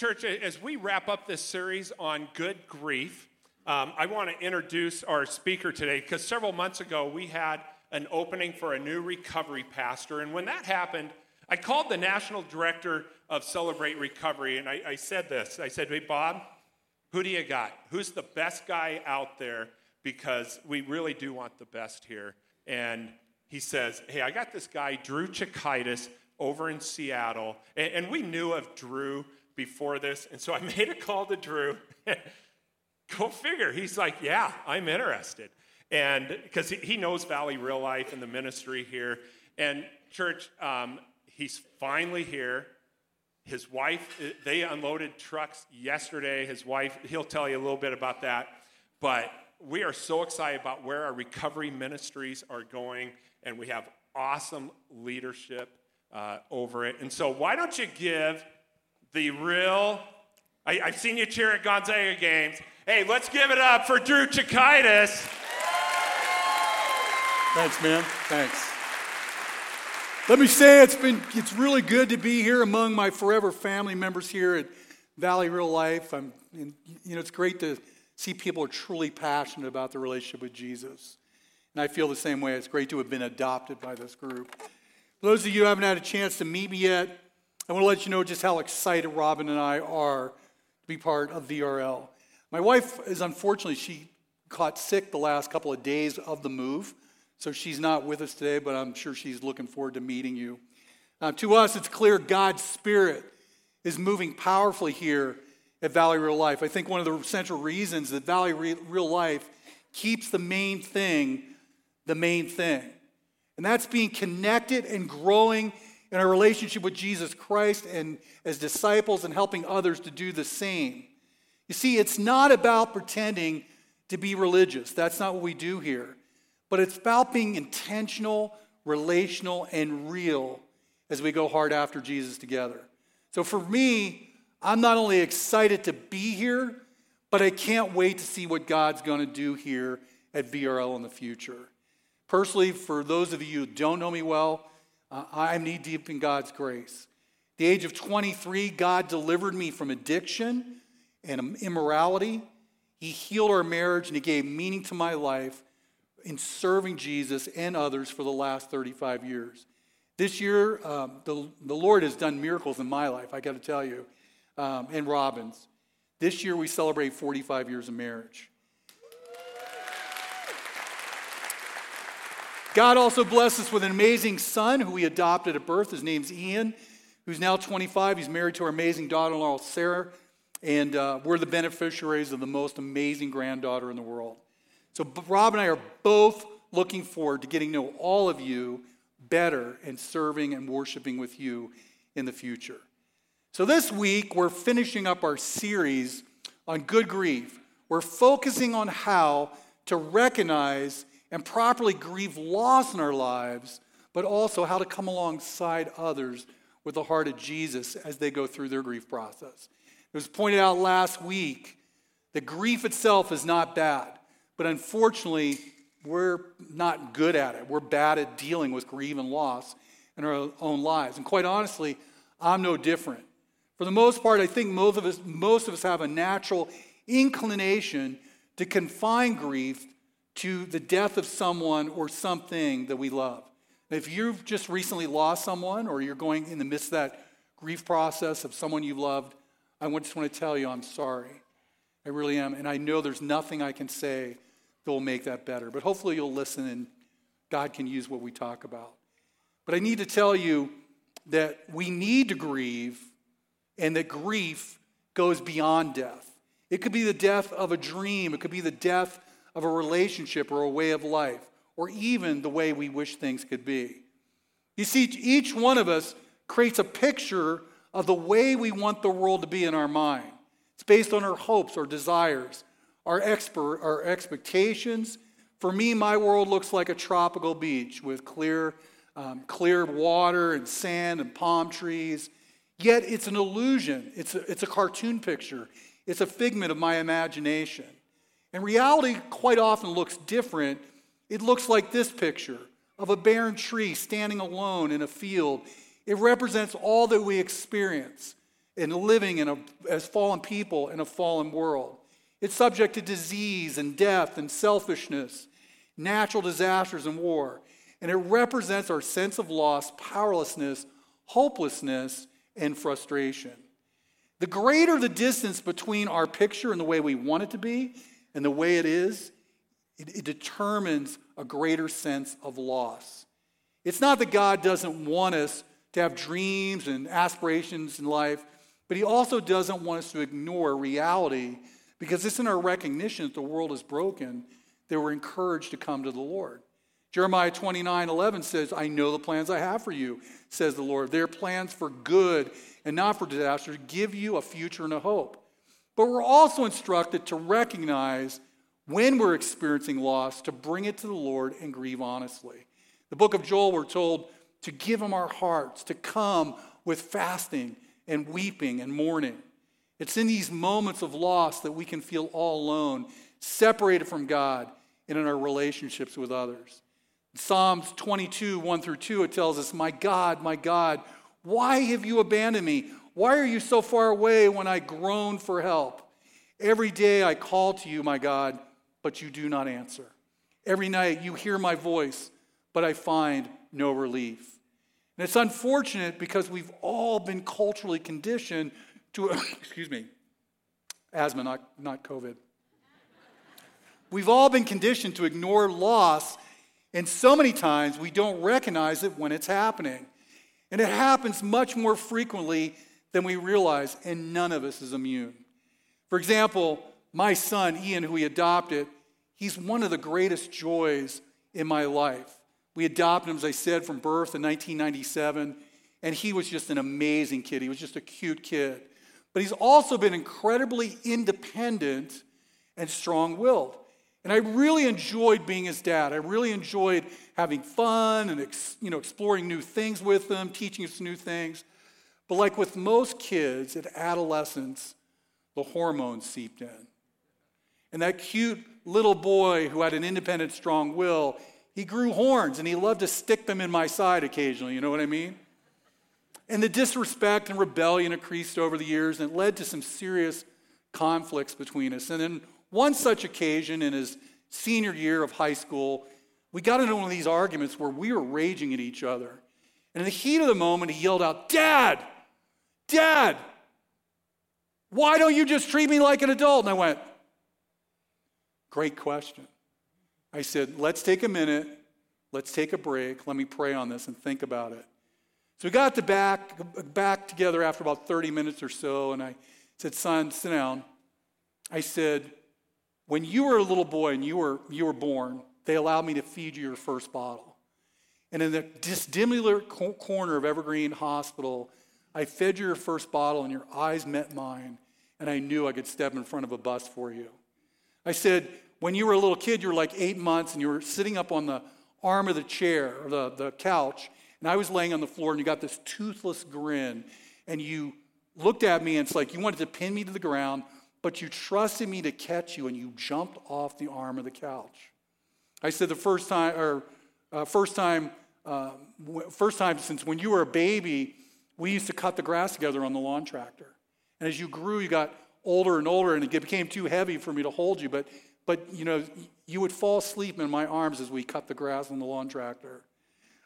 church, as we wrap up this series on good grief, um, I want to introduce our speaker today because several months ago we had an opening for a new recovery pastor. And when that happened, I called the national director of Celebrate Recovery and I, I said this I said, Hey, Bob, who do you got? Who's the best guy out there? Because we really do want the best here. And he says, Hey, I got this guy, Drew Chakitis, over in Seattle. And, and we knew of Drew before this. And so I made a call to Drew. Go figure. He's like, Yeah, I'm interested. And because he knows Valley Real Life and the ministry here. And church, um, he's finally here. His wife, they unloaded trucks yesterday. His wife, he'll tell you a little bit about that. But we are so excited about where our recovery ministries are going, and we have awesome leadership uh, over it. And so, why don't you give the real, I, have seen you cheer at Gonzaga games. Hey, let's give it up for Drew Chakitis. Thanks, man. Thanks. Let me say it's been it's really good to be here among my forever family members here at Valley Real Life. I'm, you know, it's great to see people are truly passionate about the relationship with Jesus. And I feel the same way. It's great to have been adopted by this group. For those of you who haven't had a chance to meet me yet, I want to let you know just how excited Robin and I are to be part of VRL. My wife is unfortunately, she caught sick the last couple of days of the move, so she's not with us today, but I'm sure she's looking forward to meeting you. Uh, to us, it's clear God's Spirit is moving powerfully here at Valley Real Life. I think one of the central reasons that Valley Real Life keeps the main thing the main thing, and that's being connected and growing in our relationship with Jesus Christ and as disciples and helping others to do the same. You see, it's not about pretending to be religious. That's not what we do here. But it's about being intentional, relational, and real as we go hard after Jesus together. So for me, I'm not only excited to be here, but I can't wait to see what God's going to do here at VRL in the future. Personally, for those of you who don't know me well, uh, I'm knee deep in God's grace. the age of 23, God delivered me from addiction and immorality. He healed our marriage and He gave meaning to my life in serving Jesus and others for the last 35 years. This year, um, the, the Lord has done miracles in my life, I got to tell you, um, and Robin's. This year, we celebrate 45 years of marriage. God also blessed us with an amazing son who we adopted at birth. His name's Ian, who's now 25. He's married to our amazing daughter in law, Sarah, and uh, we're the beneficiaries of the most amazing granddaughter in the world. So, Rob and I are both looking forward to getting to know all of you better and serving and worshiping with you in the future. So, this week, we're finishing up our series on good grief. We're focusing on how to recognize and properly grieve loss in our lives, but also how to come alongside others with the heart of Jesus as they go through their grief process. It was pointed out last week that grief itself is not bad, but unfortunately, we're not good at it. We're bad at dealing with grief and loss in our own lives. And quite honestly, I'm no different. For the most part, I think most of us, most of us have a natural inclination to confine grief to the death of someone or something that we love. If you've just recently lost someone or you're going in the midst of that grief process of someone you loved, I just want to tell you I'm sorry. I really am. And I know there's nothing I can say that will make that better. But hopefully you'll listen and God can use what we talk about. But I need to tell you that we need to grieve and that grief goes beyond death. It could be the death of a dream, it could be the death of a relationship or a way of life, or even the way we wish things could be. You see, each one of us creates a picture of the way we want the world to be in our mind. It's based on our hopes, our desires, our, exper- our expectations. For me, my world looks like a tropical beach with clear, um, clear water and sand and palm trees. Yet it's an illusion, it's a, it's a cartoon picture, it's a figment of my imagination. And reality quite often looks different. It looks like this picture of a barren tree standing alone in a field. It represents all that we experience in living in a, as fallen people in a fallen world. It's subject to disease and death and selfishness, natural disasters and war. And it represents our sense of loss, powerlessness, hopelessness, and frustration. The greater the distance between our picture and the way we want it to be and the way it is, it, it determines a greater sense of loss. It's not that God doesn't want us to have dreams and aspirations in life, but He also doesn't want us to ignore reality because it's in our recognition that the world is broken that we're encouraged to come to the Lord. Jeremiah 29 11 says, I know the plans I have for you, says the Lord. They're plans for good and not for disaster, to give you a future and a hope. But we're also instructed to recognize when we're experiencing loss, to bring it to the Lord and grieve honestly. The book of Joel, we're told to give him our hearts, to come with fasting and weeping and mourning. It's in these moments of loss that we can feel all alone, separated from God, and in our relationships with others. Psalms 22, 1 through 2, it tells us, My God, my God, why have you abandoned me? Why are you so far away when I groan for help? Every day I call to you, my God, but you do not answer. Every night you hear my voice, but I find no relief. And it's unfortunate because we've all been culturally conditioned to, excuse me, asthma, not, not COVID. We've all been conditioned to ignore loss, and so many times we don't recognize it when it's happening. And it happens much more frequently than we realize, and none of us is immune. For example, my son, Ian, who we adopted, he's one of the greatest joys in my life. We adopted him, as I said, from birth in 1997, and he was just an amazing kid. He was just a cute kid. But he's also been incredibly independent and strong willed. And I really enjoyed being his dad. I really enjoyed having fun and you know, exploring new things with him, teaching us new things. But like with most kids at adolescence, the hormones seeped in. And that cute little boy who had an independent, strong will, he grew horns and he loved to stick them in my side occasionally, you know what I mean? And the disrespect and rebellion increased over the years and it led to some serious conflicts between us. And then one such occasion in his senior year of high school, we got into one of these arguments where we were raging at each other. And in the heat of the moment, he yelled out, Dad, Dad, why don't you just treat me like an adult? And I went, Great question. I said, Let's take a minute. Let's take a break. Let me pray on this and think about it. So we got the back, back together after about 30 minutes or so, and I said, Son, sit down. I said, When you were a little boy and you were, you were born, they allowed me to feed you your first bottle. And in the disdimular corner of Evergreen Hospital, I fed you your first bottle, and your eyes met mine, and I knew I could step in front of a bus for you. I said, when you were a little kid, you were like eight months, and you were sitting up on the arm of the chair or the, the couch, and I was laying on the floor, and you got this toothless grin, and you looked at me, and it's like you wanted to pin me to the ground, but you trusted me to catch you, and you jumped off the arm of the couch. I said the first time, or uh, first time, uh, first time since when you were a baby, we used to cut the grass together on the lawn tractor. And as you grew, you got older and older, and it became too heavy for me to hold you. But, but you know, you would fall asleep in my arms as we cut the grass on the lawn tractor.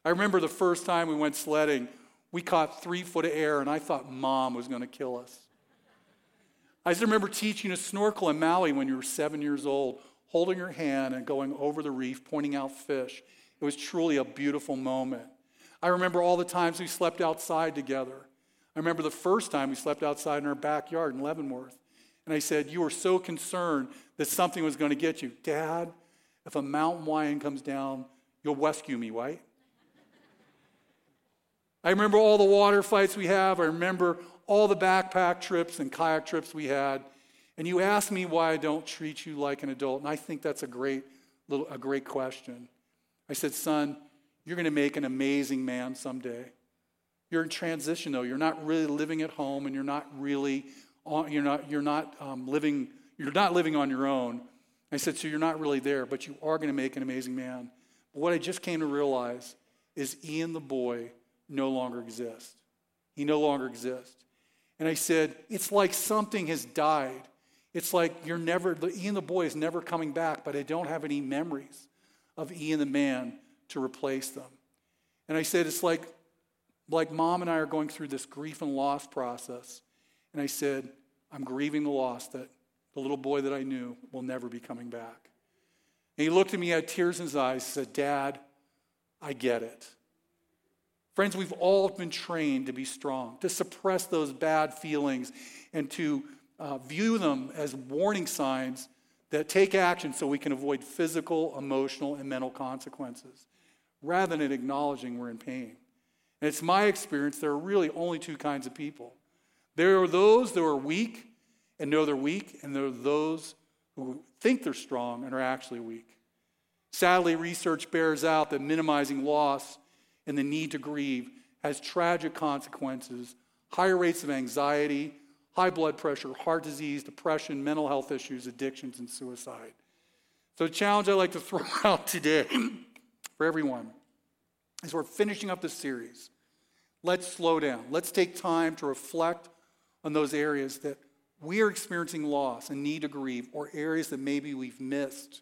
I remember the first time we went sledding, we caught three foot of air, and I thought mom was going to kill us. I just remember teaching a snorkel in Maui when you were seven years old, holding her hand and going over the reef, pointing out fish. It was truly a beautiful moment. I remember all the times we slept outside together. I remember the first time we slept outside in our backyard in Leavenworth. And I said, You were so concerned that something was going to get you. Dad, if a mountain lion comes down, you'll rescue me, right? I remember all the water fights we have. I remember all the backpack trips and kayak trips we had. And you ask me why I don't treat you like an adult, and I think that's a great, little, a great question. I said, son, you're going to make an amazing man someday. You're in transition, though. You're not really living at home, and you're not really, on, you're not, you're not um, living, you're not living on your own. I said, so you're not really there, but you are going to make an amazing man. But what I just came to realize is Ian the boy no longer exists. He no longer exists. And I said, It's like something has died. It's like you're never, Ian the boy is never coming back, but I don't have any memories of Ian the man to replace them. And I said, It's like, like mom and I are going through this grief and loss process. And I said, I'm grieving the loss that the little boy that I knew will never be coming back. And he looked at me, had tears in his eyes, said, Dad, I get it. Friends, we've all been trained to be strong, to suppress those bad feelings, and to uh, view them as warning signs that take action so we can avoid physical, emotional, and mental consequences, rather than acknowledging we're in pain. And it's my experience there are really only two kinds of people there are those that are weak and know they're weak, and there are those who think they're strong and are actually weak. Sadly, research bears out that minimizing loss and the need to grieve has tragic consequences higher rates of anxiety, high blood pressure, heart disease, depression, mental health issues, addictions, and suicide. So, the challenge I'd like to throw out today for everyone as we're finishing up this series, let's slow down. Let's take time to reflect on those areas that we are experiencing loss and need to grieve, or areas that maybe we've missed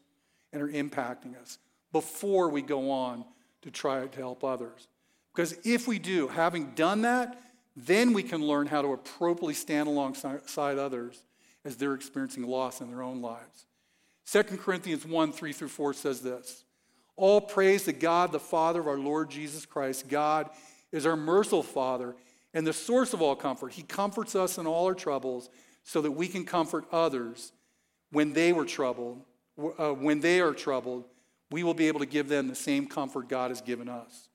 and are impacting us before we go on to try to help others. Because if we do, having done that, then we can learn how to appropriately stand alongside others as they're experiencing loss in their own lives. 2 Corinthians 1 3 through 4 says this All praise to God, the Father of our Lord Jesus Christ. God is our merciful Father and the source of all comfort. He comforts us in all our troubles so that we can comfort others when they were troubled. Uh, when they are troubled, we will be able to give them the same comfort God has given us.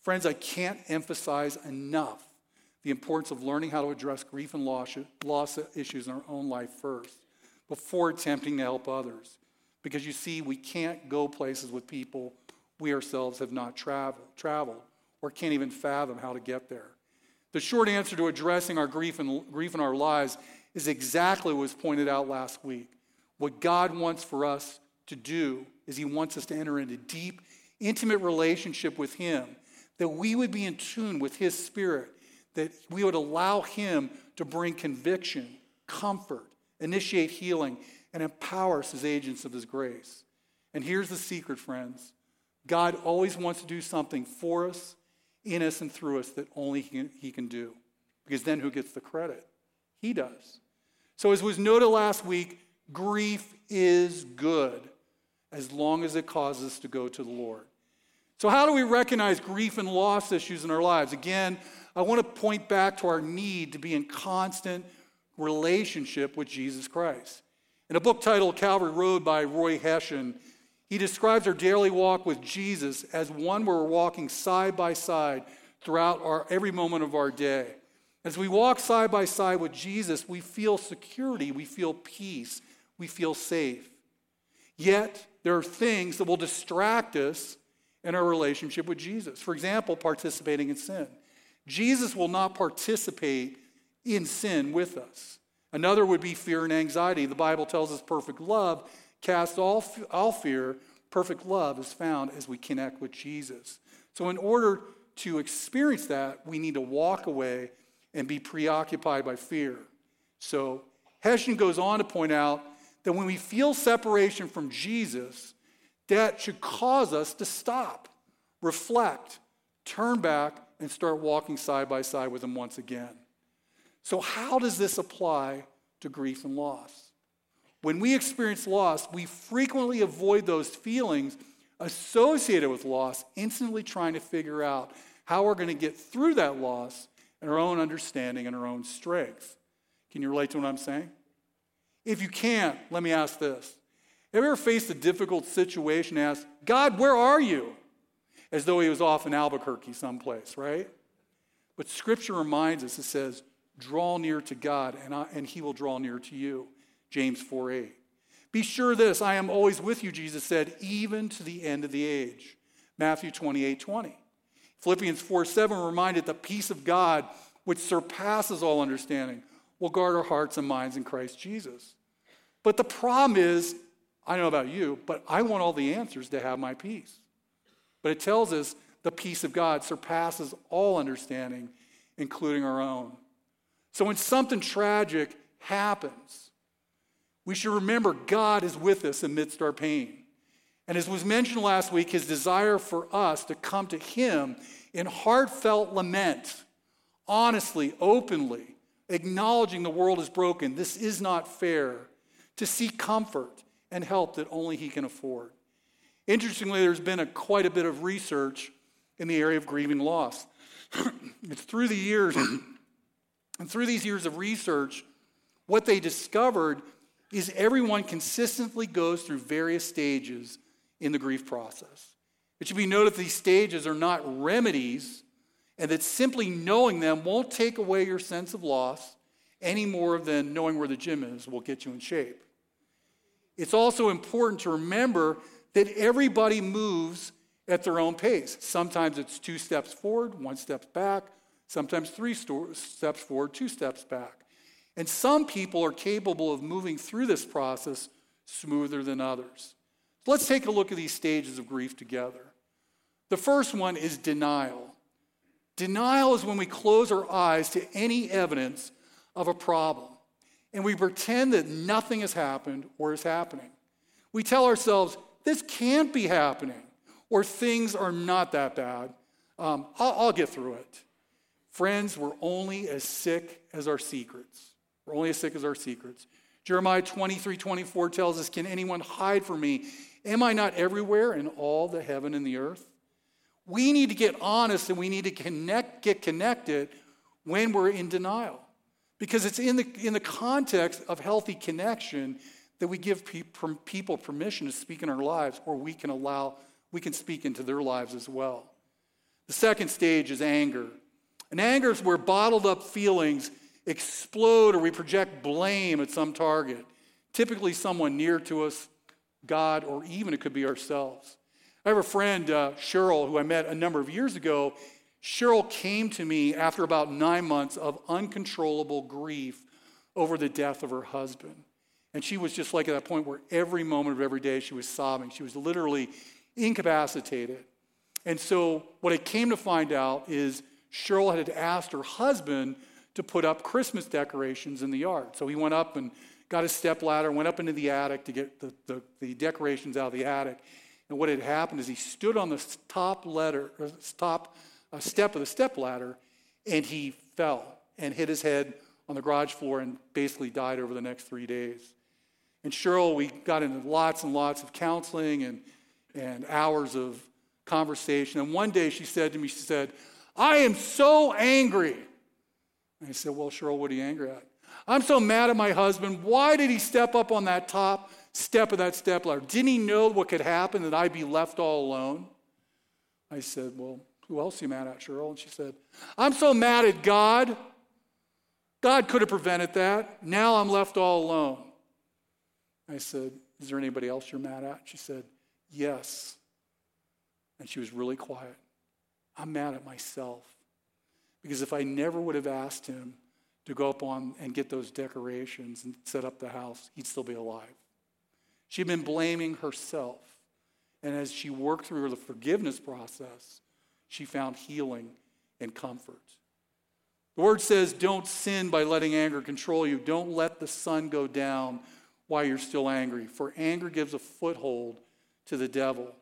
Friends, I can't emphasize enough the importance of learning how to address grief and loss, loss issues in our own life first before attempting to help others. Because you see, we can't go places with people we ourselves have not traveled, traveled or can't even fathom how to get there. The short answer to addressing our grief and grief in our lives is exactly what was pointed out last week. What God wants for us to do is He wants us to enter into deep, intimate relationship with Him, that we would be in tune with His Spirit, that we would allow Him to bring conviction, comfort, initiate healing, and empower us as agents of His grace. And here's the secret, friends God always wants to do something for us in us and through us that only he can, he can do. Because then who gets the credit? He does. So, as was noted last week, grief is good as long as it causes us to go to the Lord. So, how do we recognize grief and loss issues in our lives? Again, I want to point back to our need to be in constant relationship with Jesus Christ. In a book titled Calvary Road by Roy Hession, he describes our daily walk with Jesus as one where we're walking side by side throughout our, every moment of our day. As we walk side by side with Jesus, we feel security, we feel peace, we feel safe. Yet, there are things that will distract us in our relationship with Jesus. For example, participating in sin. Jesus will not participate in sin with us. Another would be fear and anxiety. The Bible tells us perfect love casts all, all fear. Perfect love is found as we connect with Jesus. So, in order to experience that, we need to walk away and be preoccupied by fear. So, Hession goes on to point out that when we feel separation from Jesus, that should cause us to stop, reflect, turn back, and start walking side by side with Him once again. So, how does this apply to grief and loss? When we experience loss, we frequently avoid those feelings associated with loss, instantly trying to figure out how we're going to get through that loss in our own understanding and our own strength. Can you relate to what I'm saying? If you can't, let me ask this. Have you ever faced a difficult situation and asked, God, where are you? As though he was off in Albuquerque someplace, right? But scripture reminds us, it says, draw near to God and, I, and he will draw near to you. James 4 8. Be sure this, I am always with you, Jesus said, even to the end of the age. Matthew 28 20. Philippians 4 7 reminded the peace of God, which surpasses all understanding, will guard our hearts and minds in Christ Jesus. But the problem is, I don't know about you, but I want all the answers to have my peace. But it tells us the peace of God surpasses all understanding, including our own. So when something tragic happens, we should remember God is with us amidst our pain. And as was mentioned last week, his desire for us to come to him in heartfelt lament, honestly, openly, acknowledging the world is broken, this is not fair, to seek comfort and help that only he can afford. Interestingly, there's been a, quite a bit of research in the area of grieving loss. it's through the years, and through these years of research, what they discovered is everyone consistently goes through various stages in the grief process. It should be noted that these stages are not remedies, and that simply knowing them won't take away your sense of loss any more than knowing where the gym is will get you in shape. It's also important to remember that everybody moves at their own pace. Sometimes it's two steps forward, one step back, sometimes three steps forward, two steps back. And some people are capable of moving through this process smoother than others. So Let's take a look at these stages of grief together. The first one is denial. Denial is when we close our eyes to any evidence of a problem and we pretend that nothing has happened or is happening. We tell ourselves, this can't be happening, or things are not that bad. Um, I'll, I'll get through it. Friends, we're only as sick as our secrets. We're only as sick as our secrets. Jeremiah 23 24 tells us, Can anyone hide from me? Am I not everywhere in all the heaven and the earth? We need to get honest and we need to connect, get connected when we're in denial. Because it's in the, in the context of healthy connection that we give pe- people permission to speak in our lives, or we can allow, we can speak into their lives as well. The second stage is anger. And anger is where bottled up feelings explode or we project blame at some target, typically someone near to us, God, or even it could be ourselves. I have a friend, uh, Cheryl, who I met a number of years ago. Cheryl came to me after about nine months of uncontrollable grief over the death of her husband. And she was just like at that point where every moment of every day she was sobbing. She was literally incapacitated. And so, what I came to find out is Cheryl had asked her husband to put up Christmas decorations in the yard. So he went up and got a step ladder, went up into the attic to get the, the, the decorations out of the attic. And what had happened is he stood on the top ladder, top uh, step of the step ladder, and he fell and hit his head on the garage floor and basically died over the next three days. And Cheryl, we got into lots and lots of counseling and, and hours of conversation. And one day she said to me, she said, I am so angry. And I said, Well, Cheryl, what are you angry at? I'm so mad at my husband. Why did he step up on that top step of that step ladder? Didn't he know what could happen that I'd be left all alone? I said, Well, who else are you mad at, Cheryl? And she said, I'm so mad at God. God could have prevented that. Now I'm left all alone. I said, Is there anybody else you're mad at? She said, Yes. And she was really quiet. I'm mad at myself. Because if I never would have asked him to go up on and get those decorations and set up the house, he'd still be alive. She'd been blaming herself. And as she worked through the forgiveness process, she found healing and comfort. The word says, Don't sin by letting anger control you. Don't let the sun go down while you're still angry, for anger gives a foothold to the devil.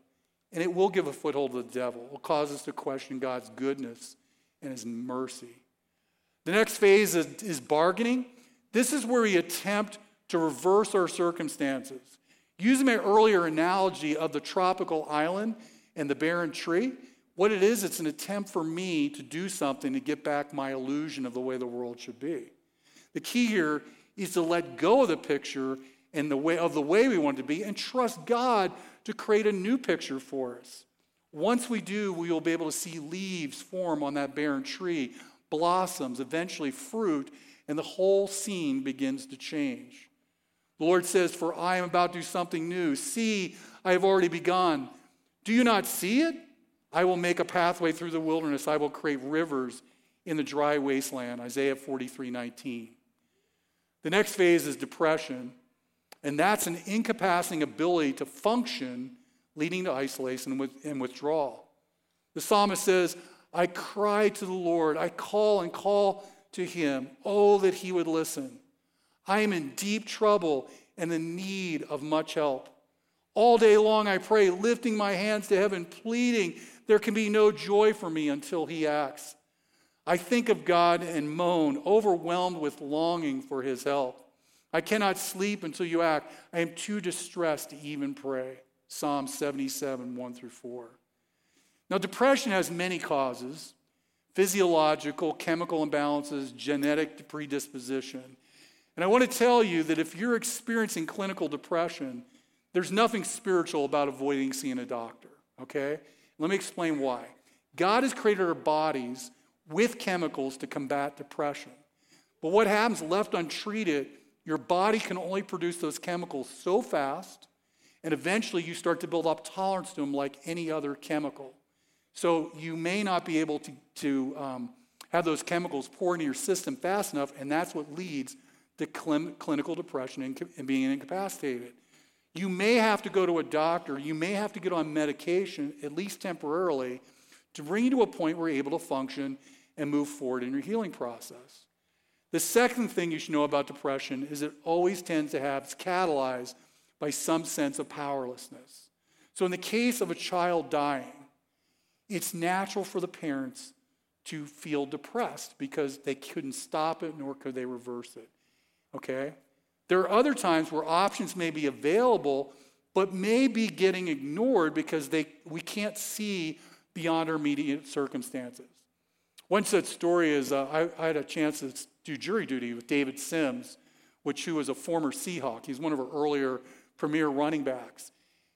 And it will give a foothold to the devil. It will cause us to question God's goodness and his mercy. The next phase is, is bargaining. This is where we attempt to reverse our circumstances. Using my earlier analogy of the tropical island and the barren tree, what it is, it's an attempt for me to do something to get back my illusion of the way the world should be. The key here is to let go of the picture and the way of the way we want it to be and trust God to create a new picture for us. Once we do, we will be able to see leaves form on that barren tree, blossoms, eventually fruit, and the whole scene begins to change. The Lord says, For I am about to do something new. See, I have already begun. Do you not see it? I will make a pathway through the wilderness. I will create rivers in the dry wasteland. Isaiah 43 19. The next phase is depression, and that's an incapacitating ability to function, leading to isolation and withdrawal. The psalmist says, I cry to the Lord, I call and call to him. Oh, that he would listen. I am in deep trouble and in need of much help. All day long I pray, lifting my hands to heaven, pleading, there can be no joy for me until he acts. I think of God and moan, overwhelmed with longing for his help. I cannot sleep until you act. I am too distressed to even pray. Psalm 77, 1 through 4. Now, depression has many causes physiological, chemical imbalances, genetic predisposition. And I want to tell you that if you're experiencing clinical depression, there's nothing spiritual about avoiding seeing a doctor, okay? Let me explain why. God has created our bodies with chemicals to combat depression. But what happens left untreated, your body can only produce those chemicals so fast, and eventually you start to build up tolerance to them like any other chemical. So you may not be able to, to um, have those chemicals pour into your system fast enough, and that's what leads to cl- clinical depression and, and being incapacitated. You may have to go to a doctor, you may have to get on medication, at least temporarily, to bring you to a point where you're able to function and move forward in your healing process. The second thing you should know about depression is it always tends to have, it's catalyzed by some sense of powerlessness. So, in the case of a child dying, it's natural for the parents to feel depressed because they couldn't stop it nor could they reverse it. Okay? There are other times where options may be available, but may be getting ignored because they, we can't see beyond our immediate circumstances. One such story is uh, I, I, had a chance to do jury duty with David Sims, which who was a former Seahawk. He's one of our earlier premier running backs.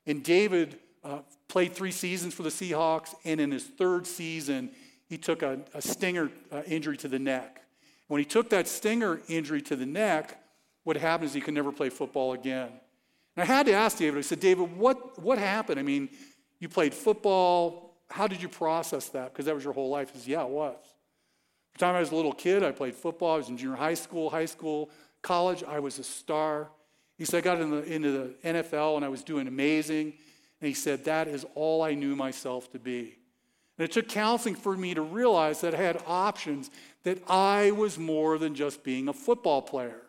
And David uh, played three seasons for the Seahawks, and in his third season, he took a, a stinger uh, injury to the neck. When he took that stinger injury to the neck, what happened is he could never play football again. And I had to ask David, I said, David, what, what happened? I mean, you played football. How did you process that? Because that was your whole life. He says, Yeah, it was. The time I was a little kid, I played football. I was in junior high school, high school, college. I was a star. He said, I got in the, into the NFL and I was doing amazing. And he said, That is all I knew myself to be. And it took counseling for me to realize that I had options, that I was more than just being a football player,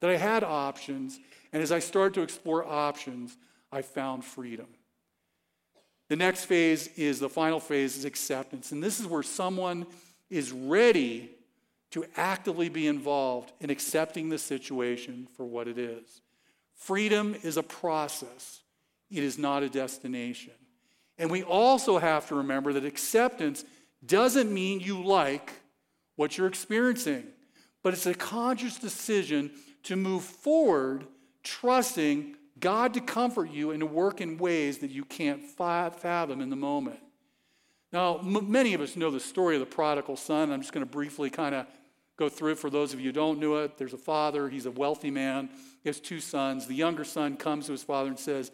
that I had options. And as I started to explore options, I found freedom. The next phase is the final phase is acceptance. And this is where someone is ready to actively be involved in accepting the situation for what it is. Freedom is a process, it is not a destination. And we also have to remember that acceptance doesn't mean you like what you're experiencing, but it's a conscious decision to move forward, trusting God to comfort you and to work in ways that you can't fathom in the moment. Now, m- many of us know the story of the prodigal son. I'm just going to briefly kind of go through it for those of you who don't know it. There's a father, he's a wealthy man, he has two sons. The younger son comes to his father and says,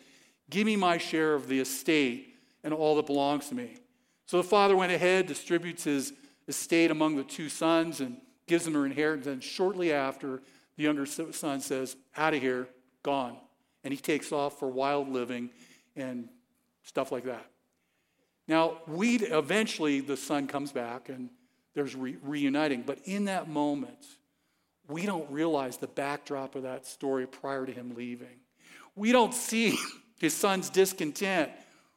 Give me my share of the estate and all that belongs to me. So the father went ahead, distributes his estate among the two sons, and gives them their inheritance. And shortly after, the younger son says, Out of here, gone. And he takes off for wild living and stuff like that. Now, we eventually, the son comes back and there's re- reuniting. But in that moment, we don't realize the backdrop of that story prior to him leaving. We don't see his son's discontent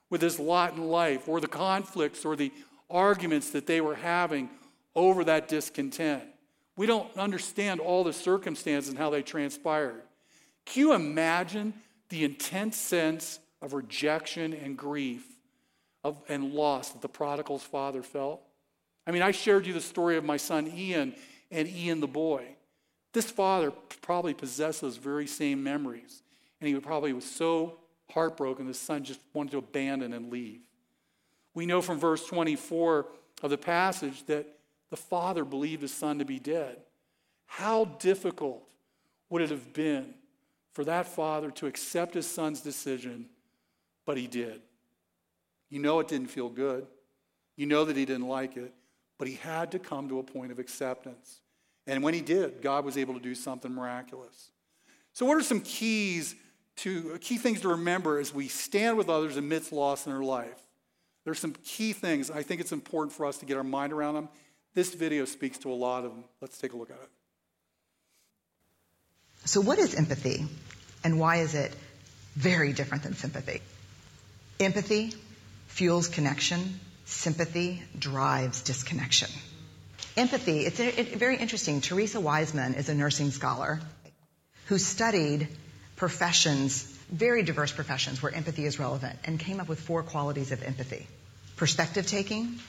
with his lot in life, or the conflicts or the arguments that they were having over that discontent. We don't understand all the circumstances and how they transpired. Can you imagine the intense sense of rejection and grief of, and loss that the prodigal's father felt? I mean, I shared you the story of my son Ian and Ian the boy. This father probably possessed those very same memories, and he probably was so heartbroken, the son just wanted to abandon and leave. We know from verse 24 of the passage that the father believed his son to be dead. How difficult would it have been for that father to accept his son's decision, but he did. You know it didn't feel good. You know that he didn't like it, but he had to come to a point of acceptance. And when he did, God was able to do something miraculous. So, what are some keys to key things to remember as we stand with others amidst loss in our life. There's some key things. I think it's important for us to get our mind around them. This video speaks to a lot of them. Let's take a look at it. So, what is empathy, and why is it very different than sympathy? Empathy fuels connection, sympathy drives disconnection. Empathy, it's very interesting. Teresa Wiseman is a nursing scholar who studied professions, very diverse professions where empathy is relevant, and came up with four qualities of empathy perspective taking,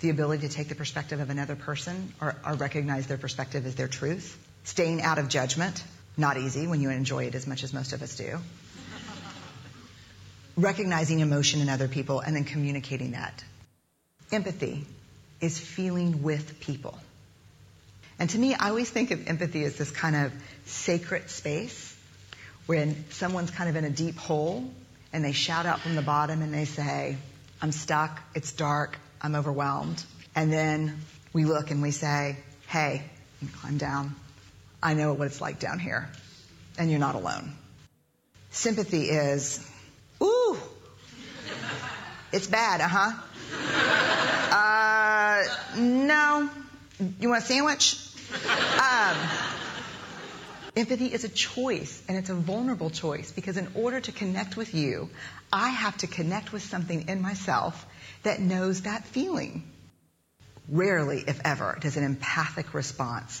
the ability to take the perspective of another person or, or, recognize their perspective as their truth, staying out of judgment, not easy when you enjoy it as much as most of us do, recognizing emotion in other people, and then communicating that. Empathy is feeling with people. And to me, I always think of empathy as this kind of sacred space when someone's kind of in a deep hole and they shout out from the bottom and they say, I'm stuck, it's dark, I'm overwhelmed. And then we look and we say, hey, climb down. I know what it's like down here. And you're not alone. Sympathy is, ooh, it's bad, uh huh. Uh, no. You want a sandwich? Um, empathy is a choice, and it's a vulnerable choice because in order to connect with you, I have to connect with something in myself that knows that feeling. Rarely, if ever, does an empathic response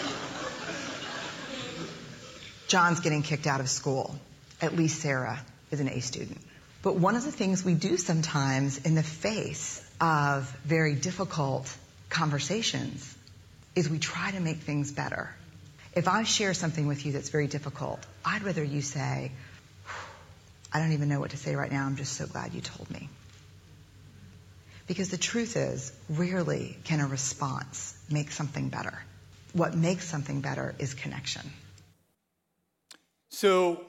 John's getting kicked out of school. At least Sarah is an A student. But one of the things we do sometimes in the face of very difficult conversations is we try to make things better. If I share something with you that's very difficult, I'd rather you say, I don't even know what to say right now. I'm just so glad you told me. Because the truth is, rarely can a response make something better. What makes something better is connection. So,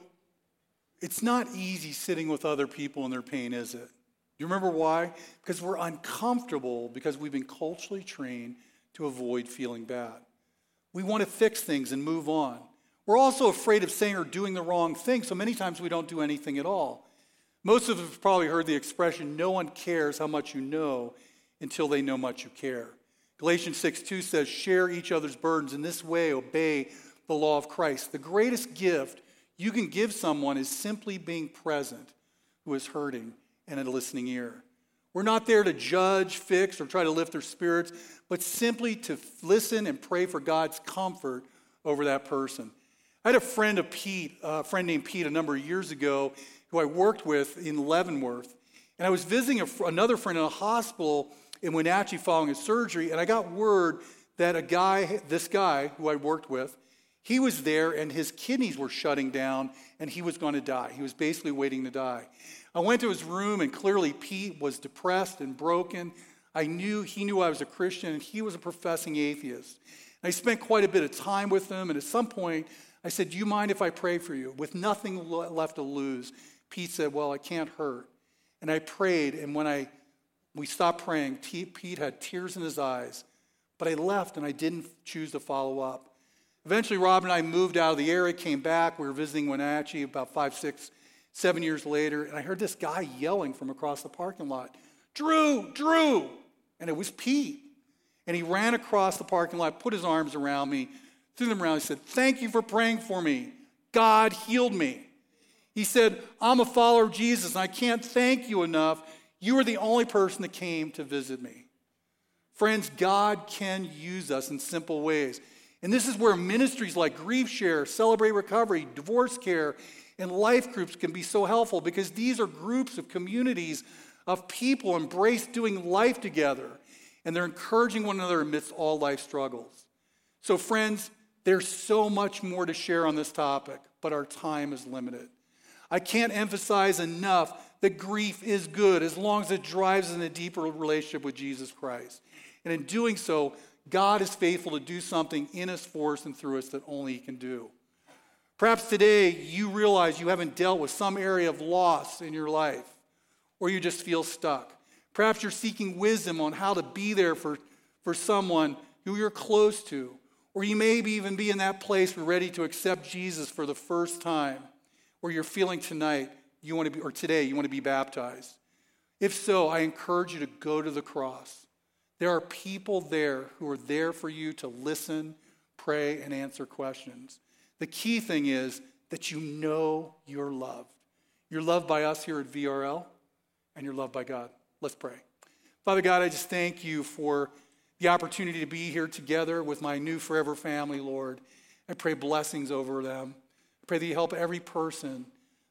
it's not easy sitting with other people in their pain, is it? Do you remember why? Because we're uncomfortable because we've been culturally trained to avoid feeling bad. We want to fix things and move on. We're also afraid of saying or doing the wrong thing, so many times we don't do anything at all. Most of us have probably heard the expression, no one cares how much you know until they know much you care. Galatians 6 2 says, share each other's burdens. In this way, obey the law of Christ. The greatest gift you can give someone is simply being present who is hurting and a listening ear. We're not there to judge, fix, or try to lift their spirits, but simply to listen and pray for God's comfort over that person. I had a friend of Pete, a friend named Pete, a number of years ago, who I worked with in Leavenworth, and I was visiting a, another friend in a hospital in Wenatchee following a surgery, and I got word that a guy, this guy who I worked with, he was there and his kidneys were shutting down and he was going to die. He was basically waiting to die. I went to his room and clearly Pete was depressed and broken. I knew he knew I was a Christian and he was a professing atheist. I spent quite a bit of time with him, and at some point, I said, Do you mind if I pray for you? With nothing left to lose, Pete said, Well, I can't hurt. And I prayed, and when I we stopped praying, Pete had tears in his eyes, but I left and I didn't choose to follow up. Eventually, Rob and I moved out of the area, came back. We were visiting Wenatchee about five, six, seven years later, and I heard this guy yelling from across the parking lot, Drew, Drew! And it was Pete. And he ran across the parking lot, put his arms around me, threw them around. He said, Thank you for praying for me. God healed me. He said, I'm a follower of Jesus, and I can't thank you enough. You are the only person that came to visit me. Friends, God can use us in simple ways. And this is where ministries like Grief Share, Celebrate Recovery, Divorce Care, and life groups can be so helpful because these are groups of communities of people embrace doing life together and they're encouraging one another amidst all life struggles. So, friends, there's so much more to share on this topic, but our time is limited. I can't emphasize enough that grief is good as long as it drives in a deeper relationship with Jesus Christ. And in doing so, God is faithful to do something in us, for us, and through us that only He can do. Perhaps today you realize you haven't dealt with some area of loss in your life, or you just feel stuck. Perhaps you're seeking wisdom on how to be there for, for someone who you're close to, or you may even be in that place where ready to accept Jesus for the first time, or you're feeling tonight you want to be, or today you want to be baptized. If so, I encourage you to go to the cross. There are people there who are there for you to listen, pray, and answer questions. The key thing is that you know you're loved. You're loved by us here at VRL, and you're loved by God. Let's pray. Father God, I just thank you for the opportunity to be here together with my new forever family, Lord. I pray blessings over them. I pray that you help every person.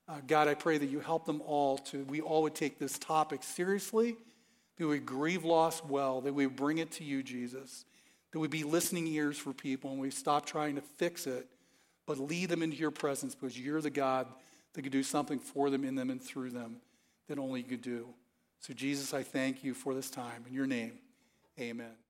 Uh, God, I pray that you help them all to, we all would take this topic seriously, that we grieve loss well, that we bring it to you, Jesus, that we be listening ears for people and we stop trying to fix it, but lead them into your presence because you're the God that could do something for them, in them, and through them that only you could do. So, Jesus, I thank you for this time. In your name, amen.